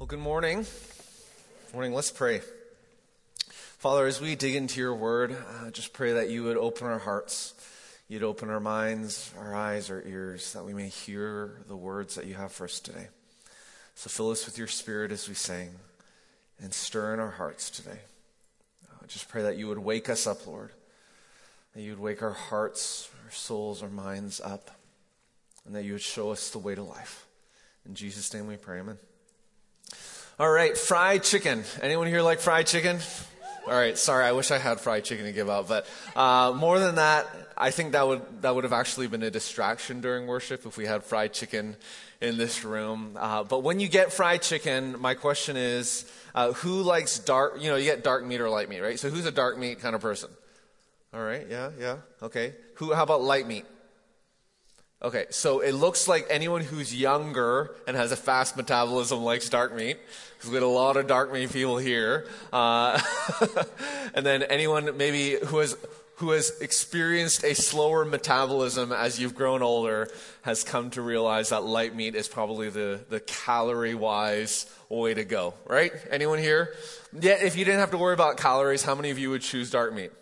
Well, good morning. Morning. Let's pray. Father, as we dig into your word, uh, just pray that you would open our hearts, you'd open our minds, our eyes, our ears, that we may hear the words that you have for us today. So fill us with your spirit as we sing and stir in our hearts today. Uh, just pray that you would wake us up, Lord, that you would wake our hearts, our souls, our minds up, and that you would show us the way to life. In Jesus' name we pray, amen. All right, fried chicken. Anyone here like fried chicken? All right, sorry, I wish I had fried chicken to give out, but uh, more than that, I think that would that would have actually been a distraction during worship if we had fried chicken in this room. Uh, but when you get fried chicken, my question is, uh, who likes dark? You know, you get dark meat or light meat, right? So who's a dark meat kind of person? All right, yeah, yeah, okay. Who? How about light meat? Okay, so it looks like anyone who's younger and has a fast metabolism likes dark meat, because we had a lot of dark meat people here. Uh, and then anyone maybe who has who has experienced a slower metabolism as you've grown older has come to realize that light meat is probably the, the calorie wise way to go, right? Anyone here? Yeah, if you didn't have to worry about calories, how many of you would choose dark meat?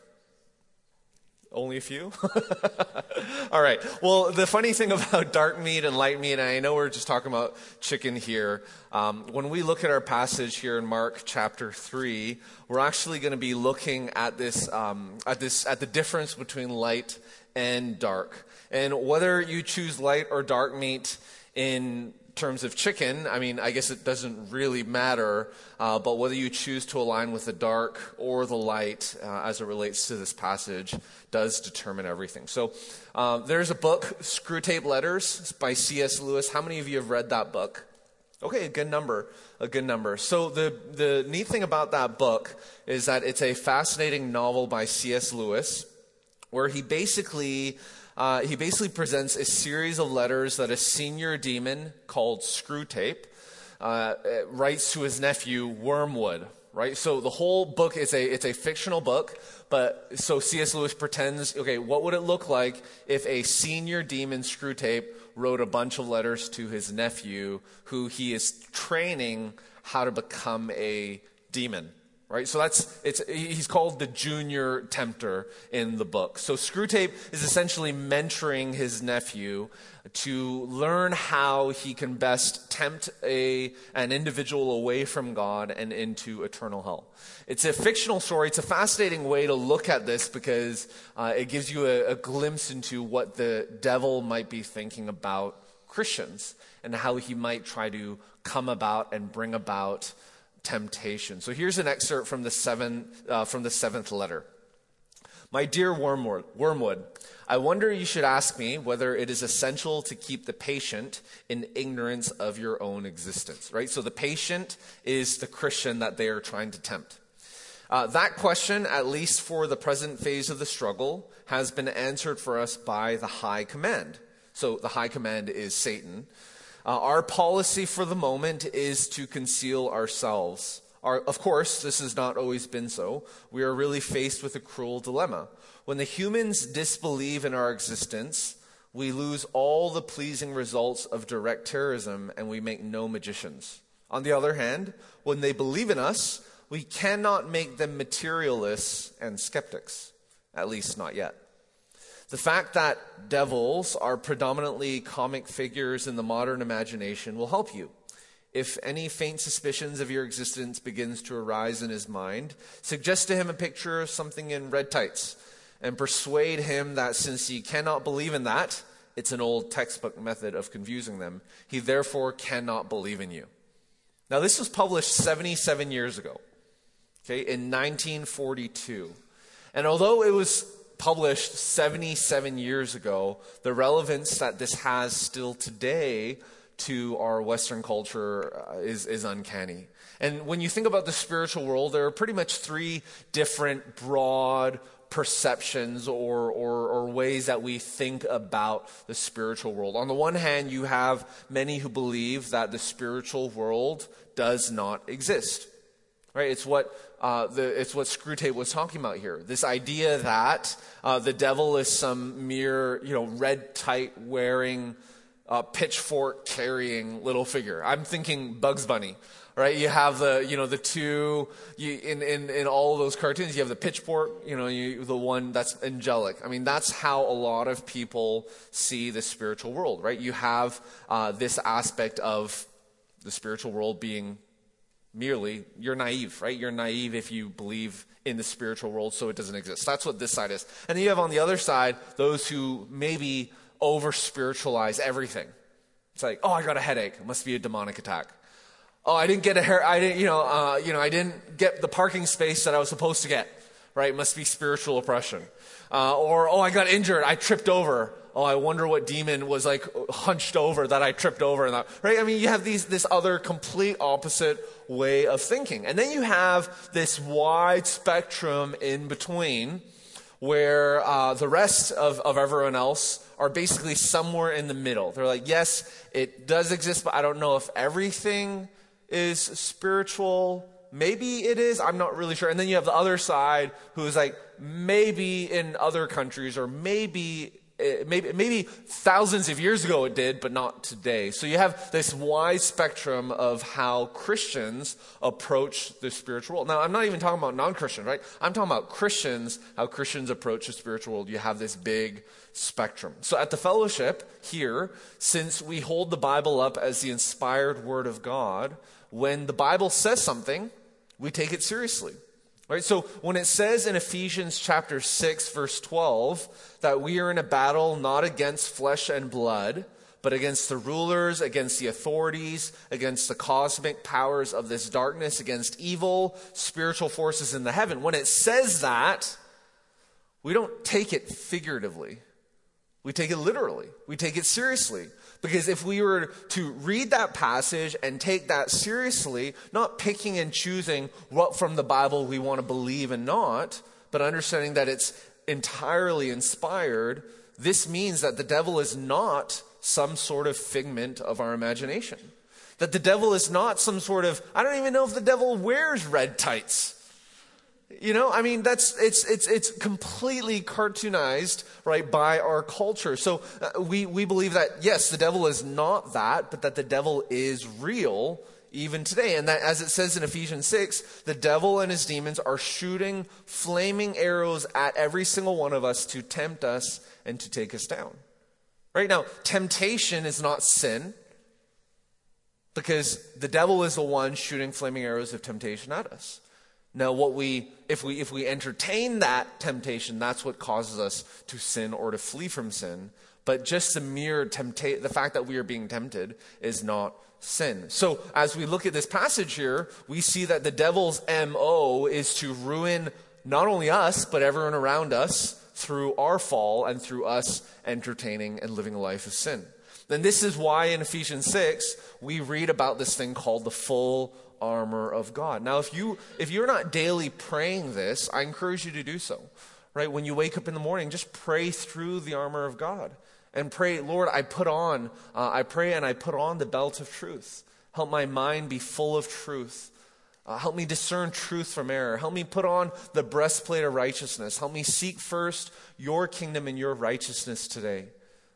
Only a few? All right. Well, the funny thing about dark meat and light meat, and I know we're just talking about chicken here, um, when we look at our passage here in Mark chapter 3, we're actually going to be looking at this, um, at this, at the difference between light and dark. And whether you choose light or dark meat in terms of chicken, I mean, I guess it doesn't really matter, uh, but whether you choose to align with the dark or the light uh, as it relates to this passage does determine everything. So uh, there's a book, Screwtape Letters by C.S. Lewis. How many of you have read that book? Okay, a good number, a good number. So the, the neat thing about that book is that it's a fascinating novel by C.S. Lewis where he basically uh, he basically presents a series of letters that a senior demon called Screwtape uh, writes to his nephew Wormwood. Right, so the whole book is a it's a fictional book, but so C.S. Lewis pretends. Okay, what would it look like if a senior demon Screwtape wrote a bunch of letters to his nephew, who he is training how to become a demon? Right? So that's it's he's called the junior tempter in the book. So Screwtape is essentially mentoring his nephew to learn how he can best tempt a an individual away from God and into eternal hell. It's a fictional story. It's a fascinating way to look at this because uh, it gives you a, a glimpse into what the devil might be thinking about Christians and how he might try to come about and bring about temptation. So here's an excerpt from the, seven, uh, from the seventh letter. My dear Wormwood, I wonder you should ask me whether it is essential to keep the patient in ignorance of your own existence, right? So the patient is the Christian that they are trying to tempt. Uh, that question, at least for the present phase of the struggle, has been answered for us by the high command. So the high command is Satan. Uh, our policy for the moment is to conceal ourselves. Our, of course, this has not always been so. We are really faced with a cruel dilemma. When the humans disbelieve in our existence, we lose all the pleasing results of direct terrorism and we make no magicians. On the other hand, when they believe in us, we cannot make them materialists and skeptics, at least not yet. The fact that devils are predominantly comic figures in the modern imagination will help you. If any faint suspicions of your existence begins to arise in his mind, suggest to him a picture of something in red tights and persuade him that since he cannot believe in that, it's an old textbook method of confusing them. He therefore cannot believe in you. Now, this was published 77 years ago, okay, in 1942. And although it was published 77 years ago, the relevance that this has still today to our Western culture uh, is, is uncanny. And when you think about the spiritual world, there are pretty much three different broad perceptions or, or, or, ways that we think about the spiritual world. On the one hand, you have many who believe that the spiritual world does not exist. Right? It's what uh, the, it's what Screwtape was talking about here. This idea that uh, the devil is some mere, you know, red tight wearing uh, pitchfork carrying little figure. I'm thinking Bugs Bunny, right? You have the, you know, the two, you, in, in, in all those cartoons, you have the pitchfork, you know, you, the one that's angelic. I mean, that's how a lot of people see the spiritual world, right? You have uh, this aspect of the spiritual world being merely, you're naive, right? You're naive if you believe in the spiritual world, so it doesn't exist. That's what this side is. And then you have on the other side those who maybe over spiritualize everything. It's like, oh, I got a headache. It must be a demonic attack. Oh, I didn't get a hair. I didn't, you know, uh, you know, I didn't get the parking space that I was supposed to get. Right? It must be spiritual oppression. Uh, or, oh, I got injured. I tripped over. Oh, I wonder what demon was like hunched over that I tripped over. And that, right? I mean, you have these, this other complete opposite way of thinking. And then you have this wide spectrum in between where uh, the rest of, of everyone else are basically somewhere in the middle. They're like, yes, it does exist, but I don't know if everything is spiritual. Maybe it is. I'm not really sure. And then you have the other side who is like, maybe in other countries or maybe Eh, maybe, maybe thousands of years ago it did, but not today. So you have this wide spectrum of how Christians approach the spiritual world. Now, I'm not even talking about non Christians, right? I'm talking about Christians, how Christians approach the spiritual world. You have this big spectrum. So at the fellowship here, since we hold the Bible up as the inspired word of God, when the Bible says something, we take it seriously. Right? So when it says in Ephesians chapter 6 verse 12 that we are in a battle not against flesh and blood, but against the rulers, against the authorities, against the cosmic powers of this darkness, against evil spiritual forces in the heaven. When it says that, we don't take it figuratively. We take it literally. We take it seriously. Because if we were to read that passage and take that seriously, not picking and choosing what from the Bible we want to believe and not, but understanding that it's entirely inspired, this means that the devil is not some sort of figment of our imagination. That the devil is not some sort of, I don't even know if the devil wears red tights. You know, I mean, that's, it's, it's, it's completely cartoonized, right, by our culture. So uh, we, we believe that, yes, the devil is not that, but that the devil is real even today. And that, as it says in Ephesians 6, the devil and his demons are shooting flaming arrows at every single one of us to tempt us and to take us down. Right now, temptation is not sin because the devil is the one shooting flaming arrows of temptation at us. Now, what we, if we, if we entertain that temptation, that's what causes us to sin or to flee from sin. But just the mere temptation, the fact that we are being tempted is not sin. So, as we look at this passage here, we see that the devil's MO is to ruin not only us, but everyone around us through our fall and through us entertaining and living a life of sin. And this is why in Ephesians 6, we read about this thing called the full armor of God. Now, if you if you're not daily praying this, I encourage you to do so. Right? When you wake up in the morning, just pray through the armor of God and pray, Lord, I put on, uh, I pray and I put on the belt of truth. Help my mind be full of truth. Uh, help me discern truth from error. Help me put on the breastplate of righteousness. Help me seek first your kingdom and your righteousness today.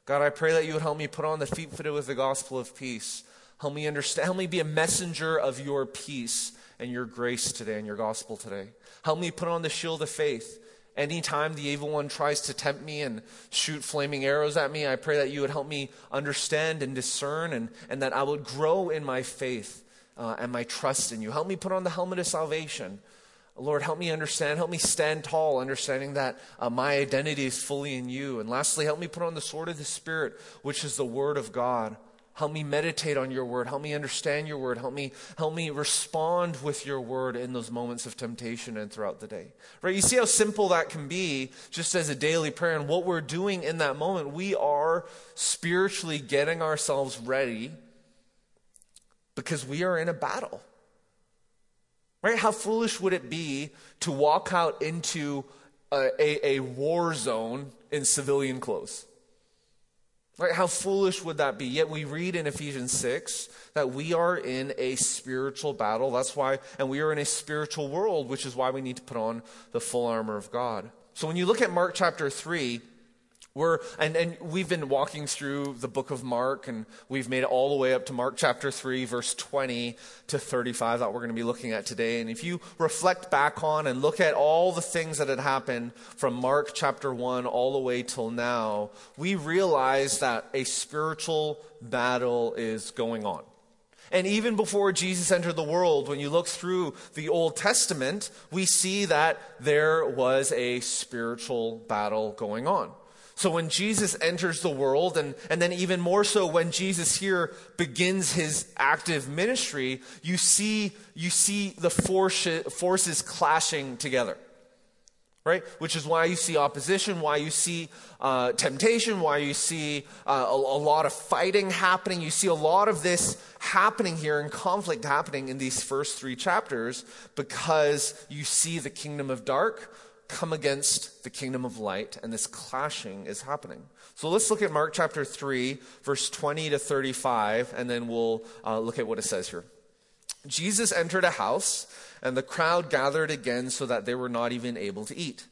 God, I pray that you would help me put on the feet fitted with the gospel of peace. Help me understand. Help me be a messenger of your peace and your grace today and your gospel today. Help me put on the shield of faith. Anytime the evil one tries to tempt me and shoot flaming arrows at me, I pray that you would help me understand and discern and, and that I would grow in my faith uh, and my trust in you. Help me put on the helmet of salvation. Lord, help me understand. Help me stand tall, understanding that uh, my identity is fully in you. And lastly, help me put on the sword of the Spirit, which is the word of God. Help me meditate on your word. Help me understand your word. Help me, help me respond with your word in those moments of temptation and throughout the day. Right? You see how simple that can be just as a daily prayer. And what we're doing in that moment, we are spiritually getting ourselves ready because we are in a battle. Right? How foolish would it be to walk out into a, a, a war zone in civilian clothes? Right? How foolish would that be? Yet we read in Ephesians 6 that we are in a spiritual battle. That's why, and we are in a spiritual world, which is why we need to put on the full armor of God. So when you look at Mark chapter 3, We're, and, and we've been walking through the book of Mark, and we've made it all the way up to Mark chapter 3, verse 20 to 35 that we're going to be looking at today. And if you reflect back on and look at all the things that had happened from Mark chapter 1 all the way till now, we realize that a spiritual battle is going on. And even before Jesus entered the world, when you look through the Old Testament, we see that there was a spiritual battle going on. So when Jesus enters the world, and, and then even more so when Jesus here begins his active ministry, you see, you see the force, forces clashing together. Right? Which is why you see opposition, why you see uh, temptation, why you see uh, a, a lot of fighting happening. You see a lot of this happening here and conflict happening in these first three chapters because you see the kingdom of dark come against the kingdom of light, and this clashing is happening. So let's look at Mark chapter 3, verse 20 to 35, and then we'll uh, look at what it says here. Jesus entered a house, and the crowd gathered again so that they were not even able to eat.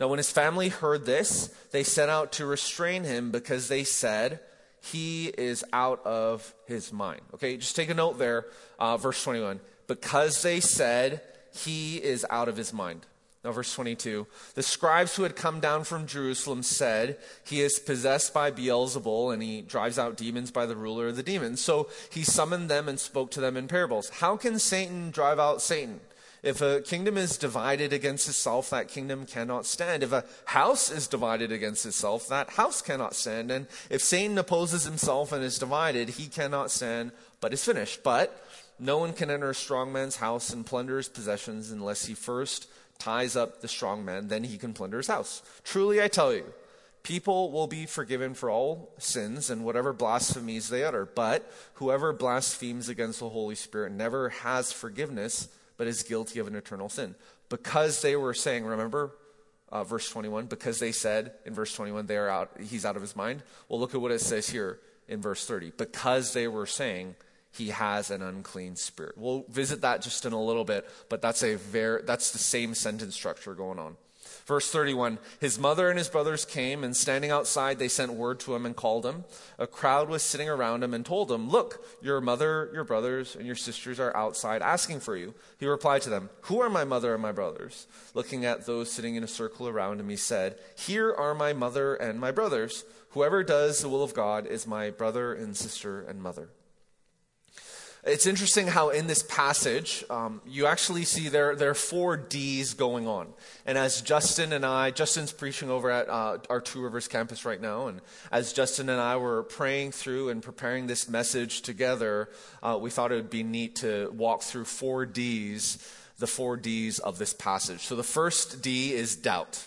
Now, when his family heard this, they set out to restrain him because they said, He is out of his mind. Okay, just take a note there, uh, verse 21. Because they said, He is out of his mind. Now, verse 22 The scribes who had come down from Jerusalem said, He is possessed by Beelzebul, and he drives out demons by the ruler of the demons. So he summoned them and spoke to them in parables. How can Satan drive out Satan? If a kingdom is divided against itself, that kingdom cannot stand. If a house is divided against itself, that house cannot stand. And if Satan opposes himself and is divided, he cannot stand, but is finished. But no one can enter a strong man's house and plunder his possessions unless he first ties up the strong man, then he can plunder his house. Truly, I tell you, people will be forgiven for all sins and whatever blasphemies they utter. But whoever blasphemes against the Holy Spirit never has forgiveness, but is guilty of an eternal sin. Because they were saying, remember, uh, verse 21, because they said in verse 21, they are out, he's out of his mind. Well, look at what it says here in verse 30. Because they were saying, he has an unclean spirit. We'll visit that just in a little bit, but that's a very that's the same sentence structure going on. Verse 31 His mother and his brothers came, and standing outside, they sent word to him and called him. A crowd was sitting around him and told him, Look, your mother, your brothers, and your sisters are outside asking for you. He replied to them, Who are my mother and my brothers? Looking at those sitting in a circle around him, he said, Here are my mother and my brothers. Whoever does the will of God is my brother and sister and mother. It's interesting how in this passage, um, you actually see there, there are four D's going on. And as Justin and I, Justin's preaching over at uh, our Two Rivers campus right now, and as Justin and I were praying through and preparing this message together, uh, we thought it would be neat to walk through four D's, the four D's of this passage. So the first D is doubt.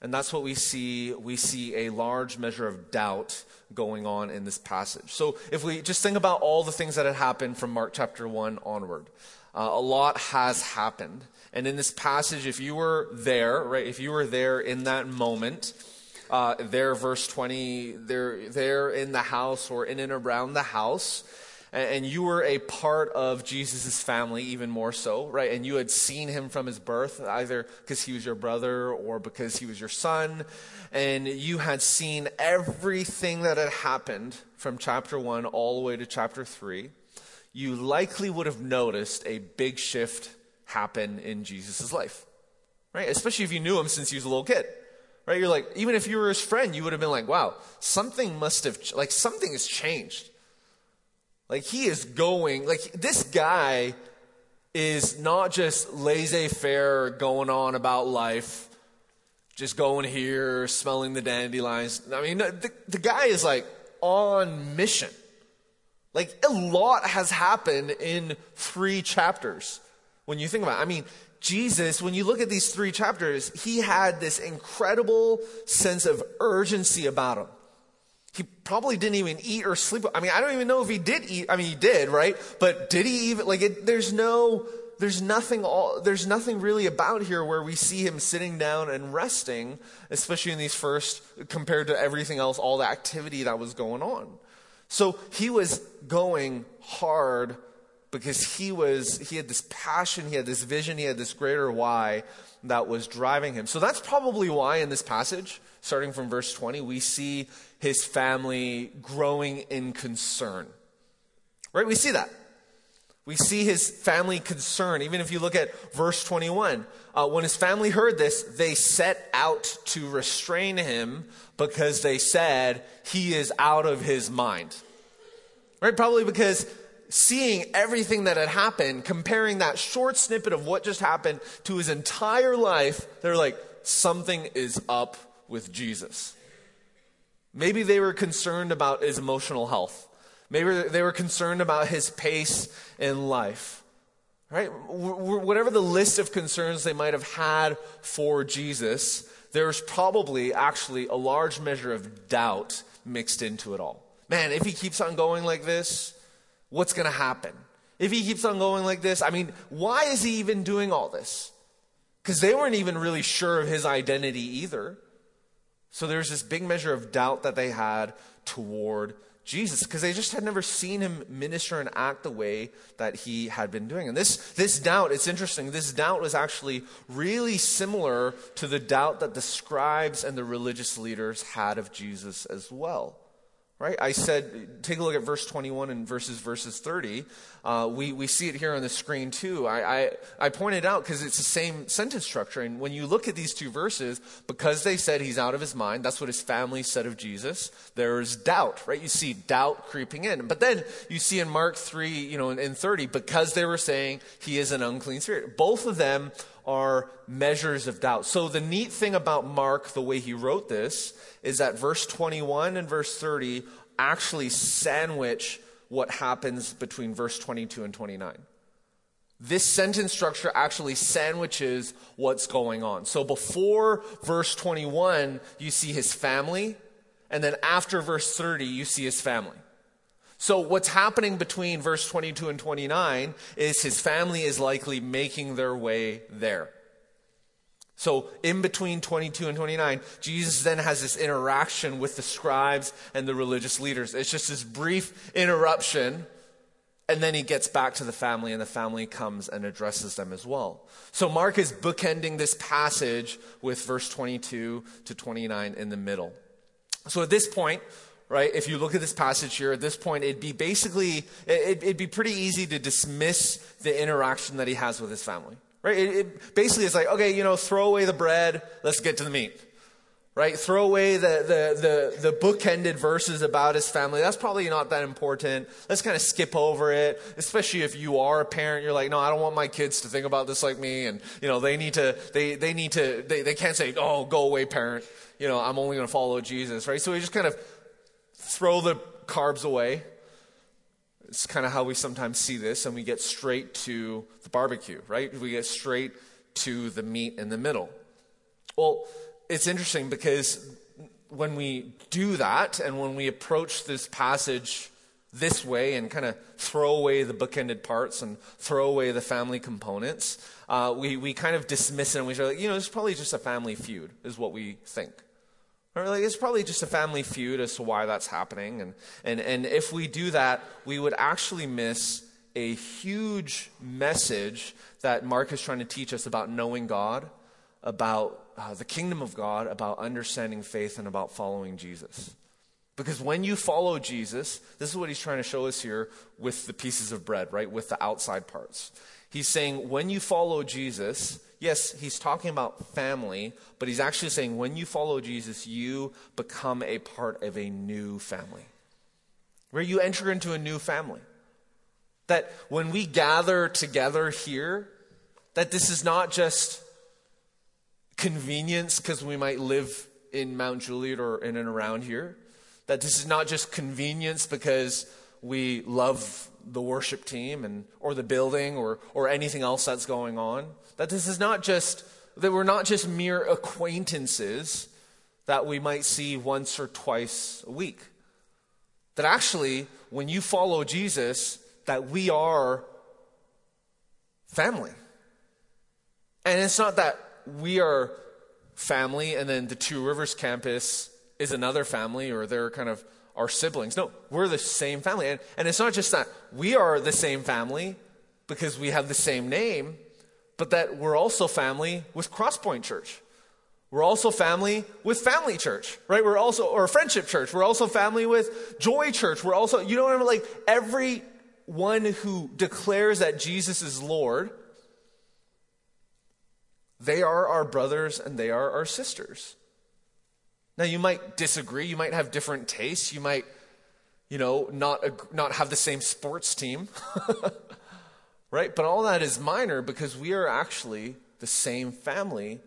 And that's what we see. We see a large measure of doubt going on in this passage. So if we just think about all the things that had happened from Mark chapter 1 onward, uh, a lot has happened. And in this passage, if you were there, right, if you were there in that moment, uh, there, verse 20, they're there in the house or in and around the house, and you were a part of Jesus' family, even more so, right? And you had seen him from his birth, either because he was your brother or because he was your son. And you had seen everything that had happened from chapter one all the way to chapter three. You likely would have noticed a big shift happen in Jesus' life, right? Especially if you knew him since he was a little kid right? You're like, even if you were his friend, you would have been like, wow, something must have, like, something has changed. Like he is going, like this guy is not just laissez faire going on about life, just going here, smelling the dandelions. I mean, the, the guy is like on mission. Like a lot has happened in three chapters when you think about it. I mean, Jesus, when you look at these three chapters, he had this incredible sense of urgency about him. He probably didn't even eat or sleep. I mean, I don't even know if he did eat. I mean, he did, right? But did he even, like, it, there's no, there's nothing all, there's nothing really about here where we see him sitting down and resting, especially in these first, compared to everything else, all the activity that was going on. So he was going hard because he was he had this passion, he had this vision, he had this greater why that was driving him. So that's probably why in this passage, starting from verse 20, we see his family growing in concern. Right? We see that. We see his family concern. Even if you look at verse 21, uh, when his family heard this, they set out to restrain him because they said he is out of his mind. Right? Probably because seeing everything that had happened, comparing that short snippet of what just happened to his entire life, they're like, something is up with Jesus. Maybe they were concerned about his emotional health. Maybe they were concerned about his pace in life. Right? Whatever the list of concerns they might have had for Jesus, there's probably actually a large measure of doubt mixed into it all. Man, if he keeps on going like this, what's going to happen? If he keeps on going like this, I mean, why is he even doing all this? Because they weren't even really sure of his identity either. So there's this big measure of doubt that they had toward Jesus because they just had never seen him minister and act the way that he had been doing. And this, this doubt, it's interesting, this doubt was actually really similar to the doubt that the scribes and the religious leaders had of Jesus as well. Right? I said, take a look at verse 21 and verses verses 30. Uh, we, we see it here on the screen too. I, I, I pointed out because it's the same sentence structure. And when you look at these two verses, because they said he's out of his mind, that's what his family said of Jesus, there's doubt, right? You see doubt creeping in. But then you see in Mark 3, you know, in, in 30, because they were saying he is an unclean spirit. Both of them are measures of doubt. So the neat thing about Mark, the way he wrote this, is that verse 21 and verse 30 actually sandwich what happens between verse 22 and 29. This sentence structure actually sandwiches what's going on. So before verse 21, you see his family, and then after verse 30, you see his family. So what's happening between verse 22 and 29 is his family is likely making their way there. So in between 22 and 29, Jesus then has this interaction with the scribes and the religious leaders. It's just this brief interruption and then he gets back to the family, and the family comes and addresses them as well. So Mark is bookending this passage with verse 22 to 29 in the middle. So at this point, right? If you look at this passage here, at this point, it'd be basically, it, would be pretty easy to dismiss the interaction that he has with his family, right? It, it basically is like, okay, you know, throw away the bread, let's get to the meat. Right? Throw away the, the, the, the bookended verses about his family. That's probably not that important. Let's kind of skip over it, especially if you are a parent. You're like, no, I don't want my kids to think about this like me. And, you know, they need to, they, they need to, they, they can't say, oh, go away, parent. You know, I'm only going to follow Jesus, right? So we just kind of throw the carbs away. It's kind of how we sometimes see this, and we get straight to the barbecue, right? We get straight to the meat in the middle. Well, it's interesting because when we do that and when we approach this passage this way and kind of throw away the bookended parts and throw away the family components, uh, we, we kind of dismiss it and we say, you know, it's probably just a family feud, is what we think. Like it's probably just a family feud as to why that's happening. And, and, and if we do that, we would actually miss a huge message that Mark is trying to teach us about knowing God, about uh, the kingdom of God, about understanding faith, and about following Jesus. Because when you follow Jesus, this is what he's trying to show us here with the pieces of bread, right? With the outside parts. He's saying when you follow Jesus, yes, he's talking about family, but he's actually saying when you follow Jesus, you become a part of a new family. Where you enter into a new family. That when we gather together here, that this is not just convenience because we might live in Mount Juliet or in and around here. That this is not just convenience because we love the worship team and or the building or or anything else that's going on. That this is not just that we're not just mere acquaintances that we might see once or twice a week. That actually, when you follow Jesus, that we are family. And it's not that we are family and then the Two Rivers campus is another family or they're kind of our siblings. No, we're the same family. And, and it's not just that we are the same family, because we have the same name, but that we're also family with Crosspoint Church. We're also family with Family Church, right? We're also, or Friendship Church. We're also family with Joy Church. We're also, you know what I mean? Like every one who declares that Jesus is Lord, they are our brothers and they are our sisters. Now, you might disagree. You might have different tastes. You might, you know, not, not have the same sports team. right? But all that is minor because we are actually the same family.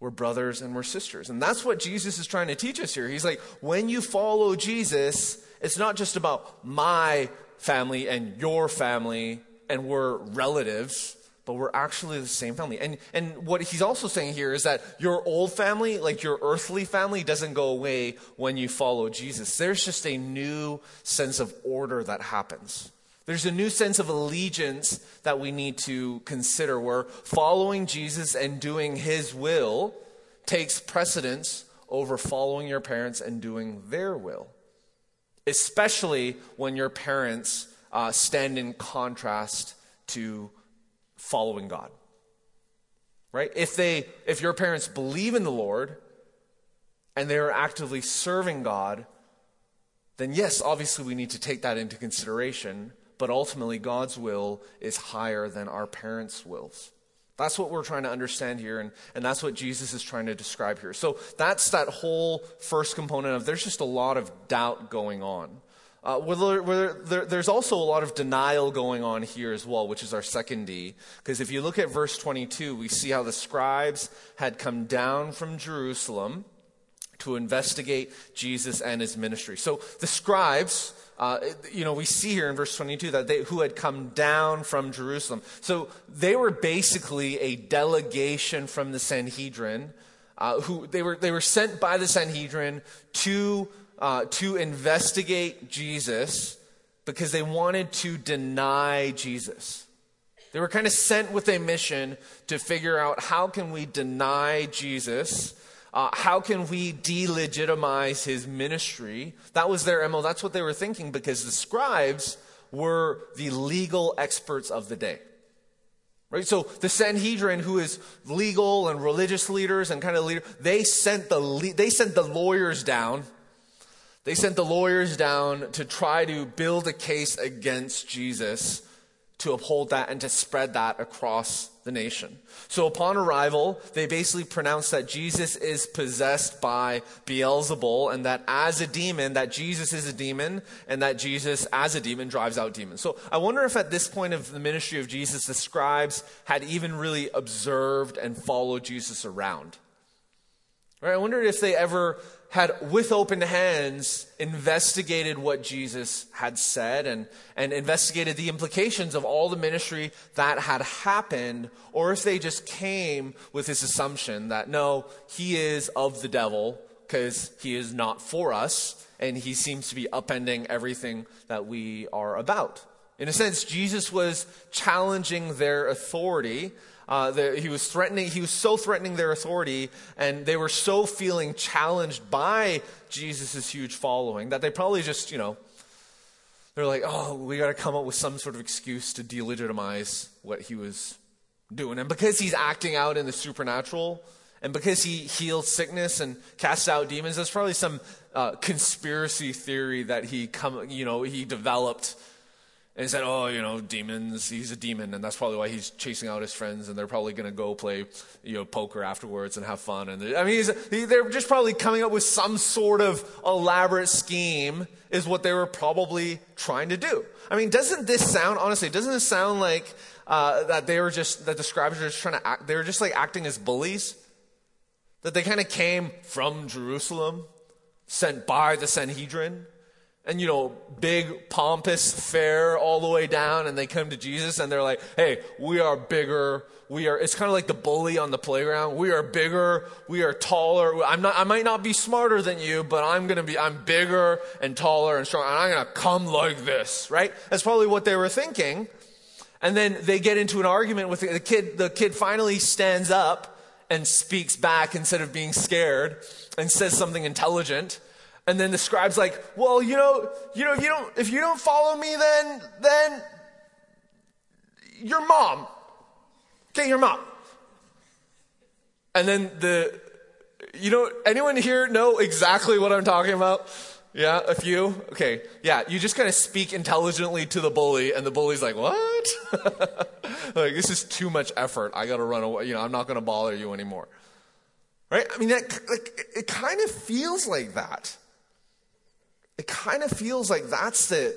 We're brothers and we're sisters. And that's what Jesus is trying to teach us here. He's like, when you follow Jesus, it's not just about my family and your family and we're relatives but we're actually the same family. And, and what he's also saying here is that your old family, like your earthly family, doesn't go away when you follow Jesus. There's just a new sense of order that happens. There's a new sense of allegiance that we need to consider where following Jesus and doing his will takes precedence over following your parents and doing their will. Especially when your parents uh, stand in contrast to following God. Right? If they if your parents believe in the Lord and they are actively serving God, then yes, obviously we need to take that into consideration, but ultimately God's will is higher than our parents' wills. That's what we're trying to understand here, and, and that's what Jesus is trying to describe here. So that's that whole first component of there's just a lot of doubt going on. Uh, there, there's also a lot of denial going on here as well, which is our second D. Because if you look at verse 22, we see how the scribes had come down from Jerusalem to investigate Jesus and his ministry. So the scribes, uh, you know, we see here in verse 22 that they, who had come down from Jerusalem. So they were basically a delegation from the Sanhedrin, uh, who they were, they were sent by the Sanhedrin to uh, to investigate Jesus because they wanted to deny Jesus. They were kind of sent with a mission to figure out how can we deny Jesus? Uh, how can we delegitimize his ministry? That was their MO. That's what they were thinking because the scribes were the legal experts of the day. Right? So the Sanhedrin, who is legal and religious leaders and kind of leader, they sent the, they sent the lawyers down they sent the lawyers down to try to build a case against Jesus to uphold that and to spread that across the nation. So upon arrival, they basically pronounced that Jesus is possessed by Beelzebul and that as a demon, that Jesus is a demon and that Jesus as a demon drives out demons. So I wonder if at this point of the ministry of Jesus, the scribes had even really observed and followed Jesus around. Right? I wonder if they ever had, with open hands, investigated what Jesus had said and, and investigated the implications of all the ministry that had happened, or if they just came with this assumption that no, he is of the devil because he is not for us and he seems to be upending everything that we are about. In a sense, Jesus was challenging their authority uh, the, he was threatening, he was so threatening their authority, and they were so feeling challenged by Jesus' huge following that they probably just, you know, they're like, oh, we got to come up with some sort of excuse to delegitimize what he was doing. And because he's acting out in the supernatural, and because he healed sickness and cast out demons, there's probably some uh, conspiracy theory that he come, you know, he developed and said, "Oh, you know, demons. He's a demon, and that's probably why he's chasing out his friends, and they're probably going to go play, you know, poker afterwards and have fun." And I mean, he, they're just probably coming up with some sort of elaborate scheme, is what they were probably trying to do. I mean, doesn't this sound honestly? Doesn't this sound like uh, that they were just that the scribes were just trying to act? They were just like acting as bullies. That they kind of came from Jerusalem, sent by the Sanhedrin and you know, big pompous fair all the way down, and they come to Jesus and they're like, "Hey, we are bigger. We are." It's kind of like the bully on the playground. We are bigger. We are taller. I'm not. I might not be smarter than you, but I'm gonna be. I'm bigger and taller and strong, and I'm gonna come like this, right? That's probably what they were thinking. And then they get into an argument with the kid. The kid finally stands up and speaks back instead of being scared and says something intelligent. And then the scribe's like, well, you know, you know, if you don't, if you don't follow me, then, then your mom. Okay, your mom. And then the, you know, anyone here know exactly what I'm talking about? Yeah, a few? Okay. Yeah, you just kind of speak intelligently to the bully, and the bully's like, what? like, this is too much effort. I gotta run away. You know, I'm not gonna bother you anymore. Right? I mean, that, like, it kind of feels like that. It kind of feels like that's the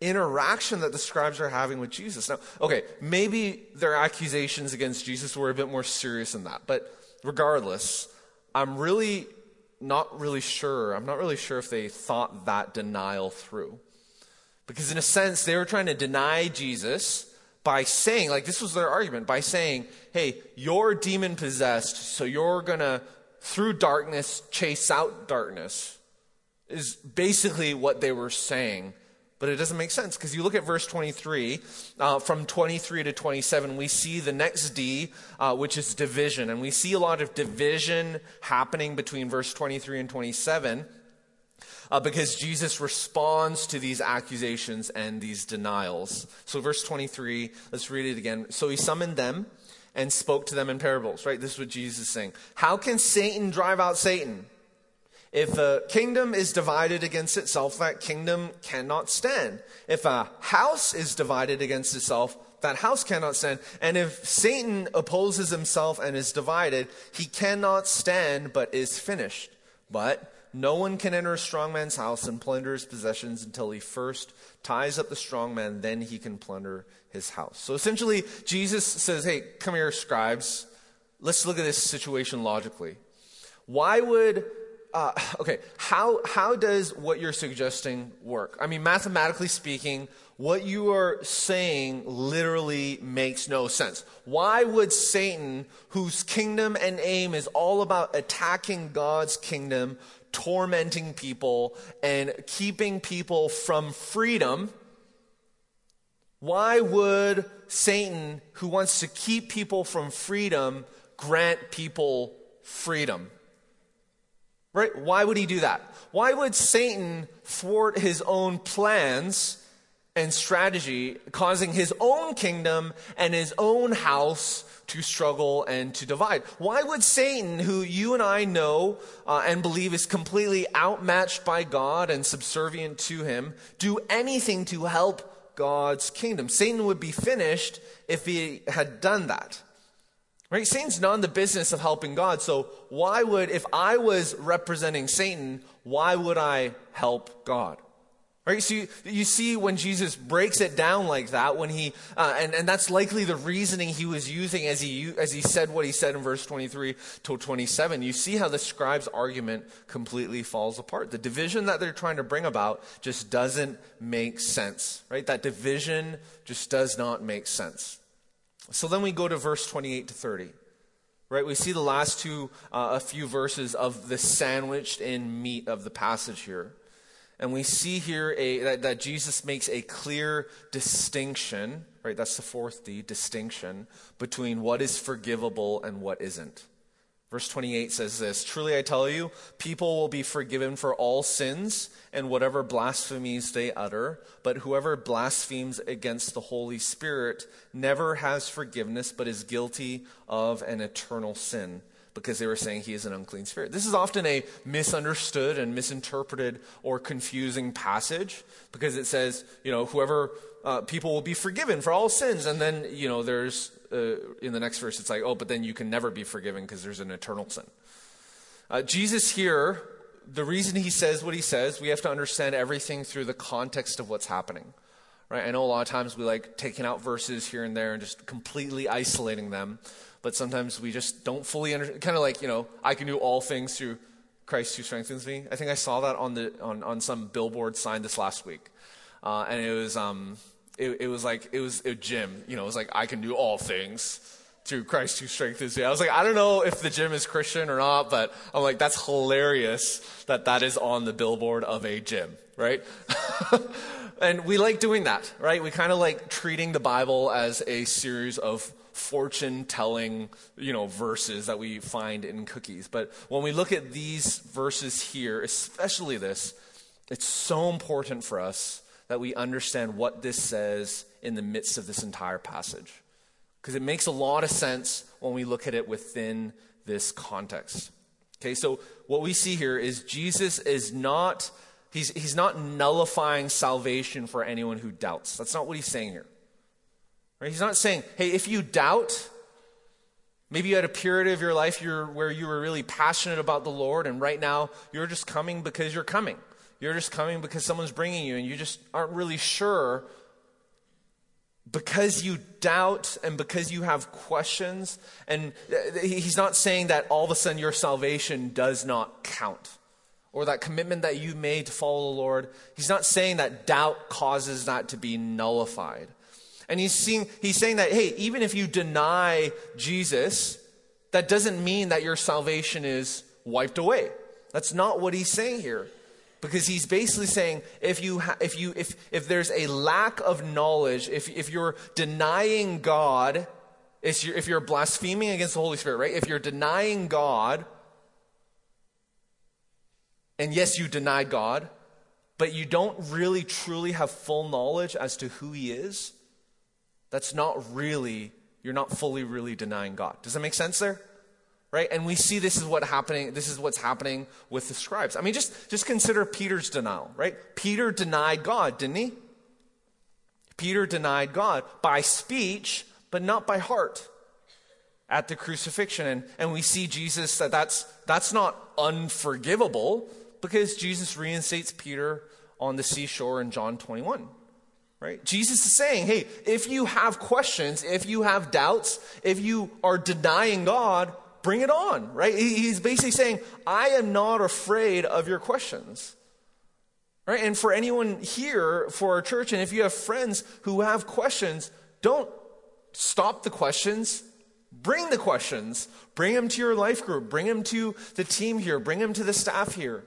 interaction that the scribes are having with Jesus. Now, okay, maybe their accusations against Jesus were a bit more serious than that, but regardless, I'm really not really sure. I'm not really sure if they thought that denial through. Because, in a sense, they were trying to deny Jesus by saying, like, this was their argument, by saying, hey, you're demon possessed, so you're going to, through darkness, chase out darkness, is basically what they were saying but it doesn't make sense because you look at verse 23, uh, from 23 to 27, we see the next D, uh, which is division. And we see a lot of division happening between verse 23 and 27 uh, because Jesus responds to these accusations and these denials. So, verse 23, let's read it again. So he summoned them and spoke to them in parables, right? This is what Jesus is saying. How can Satan drive out Satan? If a kingdom is divided against itself, that kingdom cannot stand. If a house is divided against itself, that house cannot stand. And if Satan opposes himself and is divided, he cannot stand but is finished. But no one can enter a strong man's house and plunder his possessions until he first ties up the strong man, then he can plunder his house. So essentially, Jesus says, Hey, come here, scribes. Let's look at this situation logically. Why would uh, okay, how, how does what you're suggesting work? I mean, mathematically speaking, what you are saying literally makes no sense. Why would Satan, whose kingdom and aim is all about attacking God's kingdom, tormenting people, and keeping people from freedom, why would Satan, who wants to keep people from freedom, grant people freedom? Right? Why would he do that? Why would Satan thwart his own plans and strategy, causing his own kingdom and his own house to struggle and to divide? Why would Satan, who you and I know uh, and believe is completely outmatched by God and subservient to him, do anything to help God's kingdom? Satan would be finished if he had done that. Right? Satan's not in the business of helping God. So why would, if I was representing Satan, why would I help God? Right? So you, you see when Jesus breaks it down like that, when he, uh, and, and that's likely the reasoning he was using as he, as he said what he said in verse 23 to 27. You see how the scribe's argument completely falls apart. The division that they're trying to bring about just doesn't make sense. Right? That division just does not make sense. So then we go to verse 28 to 30. Right? We see the last two, uh, a few verses of the sandwiched in meat of the passage here. And we see here a, that, that Jesus makes a clear distinction, right? That's the fourth D, distinction, between what is forgivable and what isn't. Verse 28 says this Truly I tell you, people will be forgiven for all sins and whatever blasphemies they utter, but whoever blasphemes against the Holy Spirit never has forgiveness, but is guilty of an eternal sin because they were saying he is an unclean spirit. This is often a misunderstood and misinterpreted or confusing passage because it says, you know, whoever uh, people will be forgiven for all sins. And then, you know, there's uh, in the next verse, it's like, oh, but then you can never be forgiven because there's an eternal sin. Uh, Jesus here, the reason he says what he says, we have to understand everything through the context of what's happening. Right? I know a lot of times we like taking out verses here and there and just completely isolating them, but sometimes we just don't fully understand. Kind of like, you know, I can do all things through Christ who strengthens me. I think I saw that on the on, on some billboard sign this last week, uh, and it was um, it, it was like it was a gym. You know, it was like I can do all things through Christ who strengthens me. I was like, I don't know if the gym is Christian or not, but I'm like, that's hilarious that that is on the billboard of a gym, right? and we like doing that, right? We kind of like treating the Bible as a series of fortune telling, you know, verses that we find in cookies. But when we look at these verses here, especially this, it's so important for us that we understand what this says in the midst of this entire passage. Because it makes a lot of sense when we look at it within this context. Okay, so what we see here is Jesus is not, he's, he's not nullifying salvation for anyone who doubts. That's not what he's saying here. Right? He's not saying, hey, if you doubt, maybe you had a period of your life where you were really passionate about the Lord, and right now you're just coming because you're coming. You're just coming because someone's bringing you, and you just aren't really sure because you doubt and because you have questions. And he's not saying that all of a sudden your salvation does not count or that commitment that you made to follow the Lord. He's not saying that doubt causes that to be nullified. And he's, seeing, he's saying that, hey, even if you deny Jesus, that doesn't mean that your salvation is wiped away. That's not what he's saying here. Because he's basically saying if, you ha- if, you, if, if there's a lack of knowledge, if, if you're denying God, if you're, if you're blaspheming against the Holy Spirit, right? If you're denying God, and yes, you deny God, but you don't really truly have full knowledge as to who He is, that's not really, you're not fully really denying God. Does that make sense there? Right? And we see this is what happening, this is what's happening with the scribes. I mean, just, just consider Peter's denial, right? Peter denied God, didn't he? Peter denied God by speech, but not by heart at the crucifixion. And, and we see Jesus that that's, that's not unforgivable because Jesus reinstates Peter on the seashore in John 21. Right? Jesus is saying, hey, if you have questions, if you have doubts, if you are denying God, bring it on, right? He's basically saying, I am not afraid of your questions. Right? And for anyone here, for our church, and if you have friends who have questions, don't stop the questions. Bring the questions. Bring them to your life group. Bring them to the team here. Bring them to the staff here.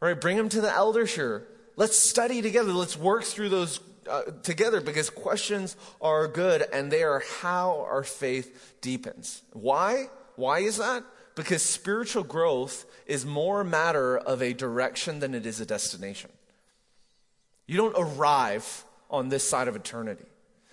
Right? Bring them to the elders here. Let's study together. Let's work through those uh, together because questions are good and they are how our faith deepens. Why? Why is that? Because spiritual growth is more a matter of a direction than it is a destination. You don't arrive on this side of eternity.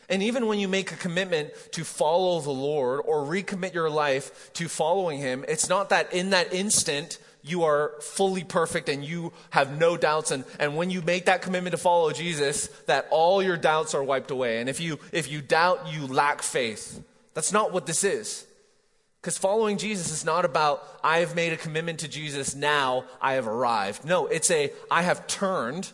And even when you make a commitment to follow the Lord or recommit your life to following Him, it's not that in that instant you are fully perfect and you have no doubts. And, and when you make that commitment to follow Jesus, that all your doubts are wiped away. And if you, if you doubt, you lack faith. That's not what this is. Because following Jesus is not about, I have made a commitment to Jesus, now I have arrived. No, it's a, I have turned,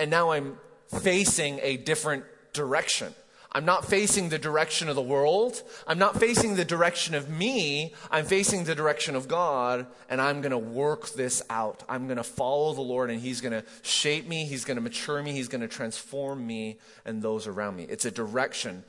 and now I'm facing a different direction. I'm not facing the direction of the world. I'm not facing the direction of me. I'm facing the direction of God, and I'm going to work this out. I'm going to follow the Lord, and He's going to shape me. He's going to mature me. He's going to transform me and those around me. It's a direction.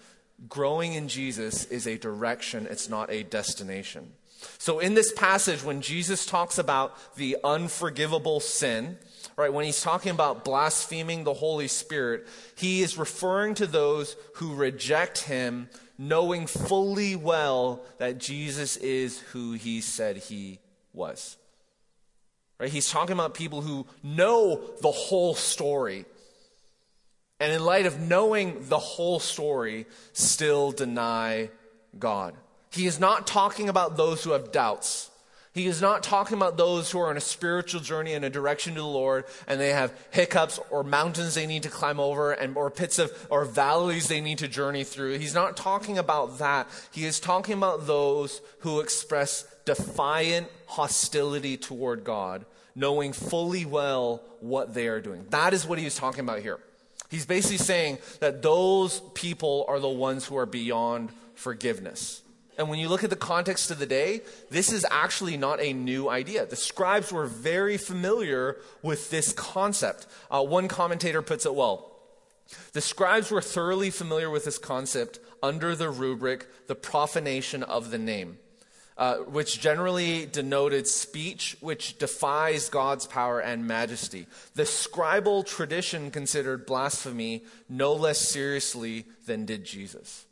Growing in Jesus is a direction, it's not a destination. So, in this passage, when Jesus talks about the unforgivable sin, right, when he's talking about blaspheming the Holy Spirit, he is referring to those who reject him, knowing fully well that Jesus is who he said he was. Right? He's talking about people who know the whole story. And in light of knowing the whole story, still deny God. He is not talking about those who have doubts. He is not talking about those who are on a spiritual journey in a direction to the Lord and they have hiccups or mountains they need to climb over and or pits of or valleys they need to journey through. He's not talking about that. He is talking about those who express defiant hostility toward God, knowing fully well what they are doing. That is what he is talking about here. He's basically saying that those people are the ones who are beyond forgiveness. And when you look at the context of the day, this is actually not a new idea. The scribes were very familiar with this concept. Uh, one commentator puts it well. The scribes were thoroughly familiar with this concept under the rubric, the profanation of the name, uh, which generally denoted speech which defies God's power and majesty. The scribal tradition considered blasphemy no less seriously than did Jesus.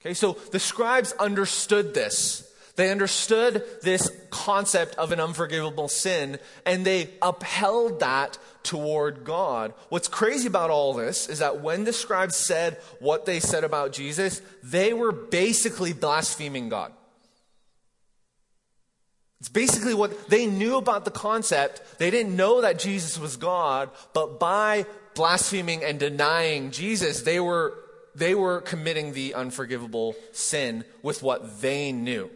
Okay, so the scribes understood this They understood this concept of an unforgivable sin and they upheld that toward God. What's crazy about all this is that when the scribes said what they said about Jesus, they were basically blaspheming God. It's basically what they knew about the concept. They didn't know that Jesus was God, but by blaspheming and denying Jesus, they were, they were committing the unforgivable sin with what they knew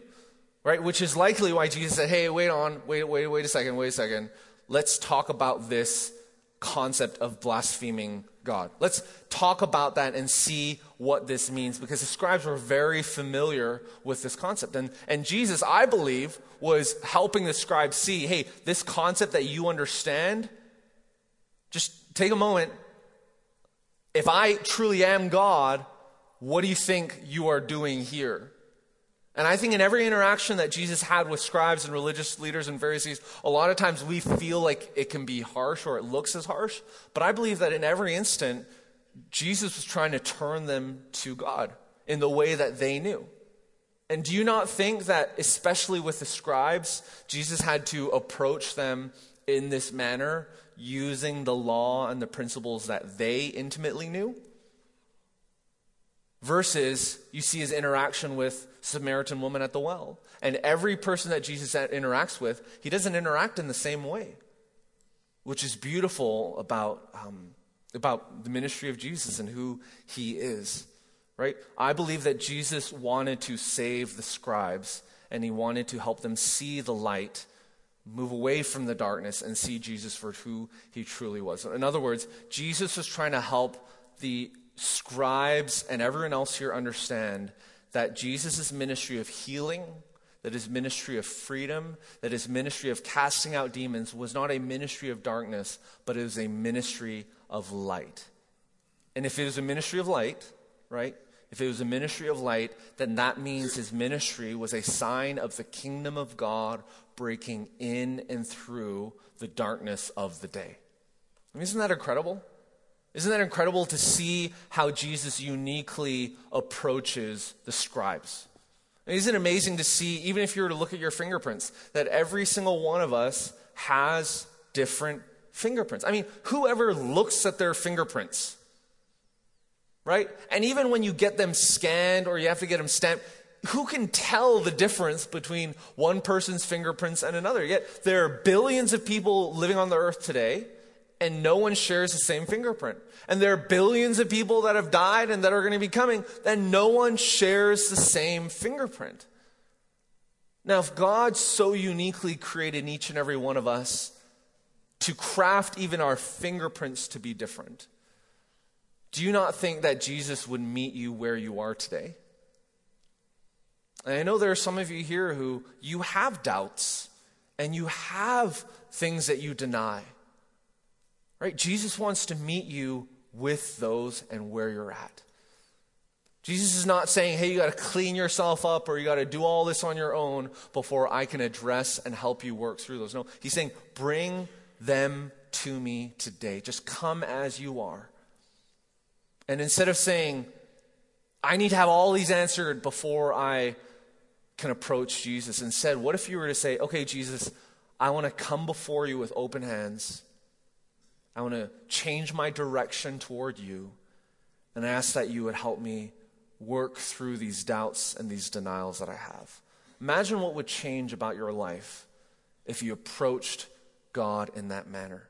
right? Which is likely why Jesus said, hey, wait on, wait, wait, wait a second, wait a second. Let's talk about this concept of blaspheming God. Let's talk about that and see what this means because the scribes were very familiar with this concept. And, and Jesus, I believe, was helping the scribes see hey, this concept that you understand, just take a moment. If I truly am God, what do you think you are doing here? And I think in every interaction that Jesus had with scribes and religious leaders and Pharisees, a lot of times we feel like it can be harsh or it looks as harsh. But I believe that in every instant, Jesus was trying to turn them to God in the way that they knew. And do you not think that, especially with the scribes, Jesus had to approach them in this manner using the law and the principles that they intimately knew? Versus you see his interaction with Samaritan woman at the well. And every person that Jesus interacts with, he doesn't interact in the same way, which is beautiful about, um, about the ministry of Jesus and who he is. Right? I believe that Jesus wanted to save the scribes and he wanted to help them see the light, move away from the darkness, and see Jesus for who he truly was. In other words, Jesus was trying to help the scribes and everyone else here understand that Jesus' ministry of healing, that his ministry of freedom, that his ministry of casting out demons was not a ministry of darkness, but it was a ministry of light. And if it was a ministry of light, right? If it was a ministry of light, then that means his ministry was a sign of the kingdom of God breaking in and through the darkness of the day. I mean, isn't that incredible? Isn't that incredible to see how Jesus uniquely approaches the scribes? Isn't it amazing to see, even if you were to look at your fingerprints, that every single one of us has different fingerprints? I mean, whoever looks at their fingerprints, right? And even when you get them scanned or you have to get them stamped, who can tell the difference between one person's fingerprints and another? Yet there are billions of people living on the earth today and no one shares the same fingerprint. And there are billions of people that have died and that are going to be coming, and no one shares the same fingerprint. Now, if God so uniquely created each and every one of us to craft even our fingerprints to be different, do you not think that Jesus would meet you where you are today? And I know there are some of you here who you have doubts and you have things that you deny. Right? Jesus wants to meet you with those and where you're at. Jesus is not saying, hey, you got to clean yourself up or you got to do all this on your own before I can address and help you work through those. No, he's saying, bring them to me today. Just come as you are. And instead of saying, I need to have all these answered before I can approach Jesus, instead, what if you were to say, okay, Jesus, I want to come before you with open hands. I want to change my direction toward you. And I ask that you would help me work through these doubts and these denials that I have. Imagine what would change about your life if you approached God in that manner.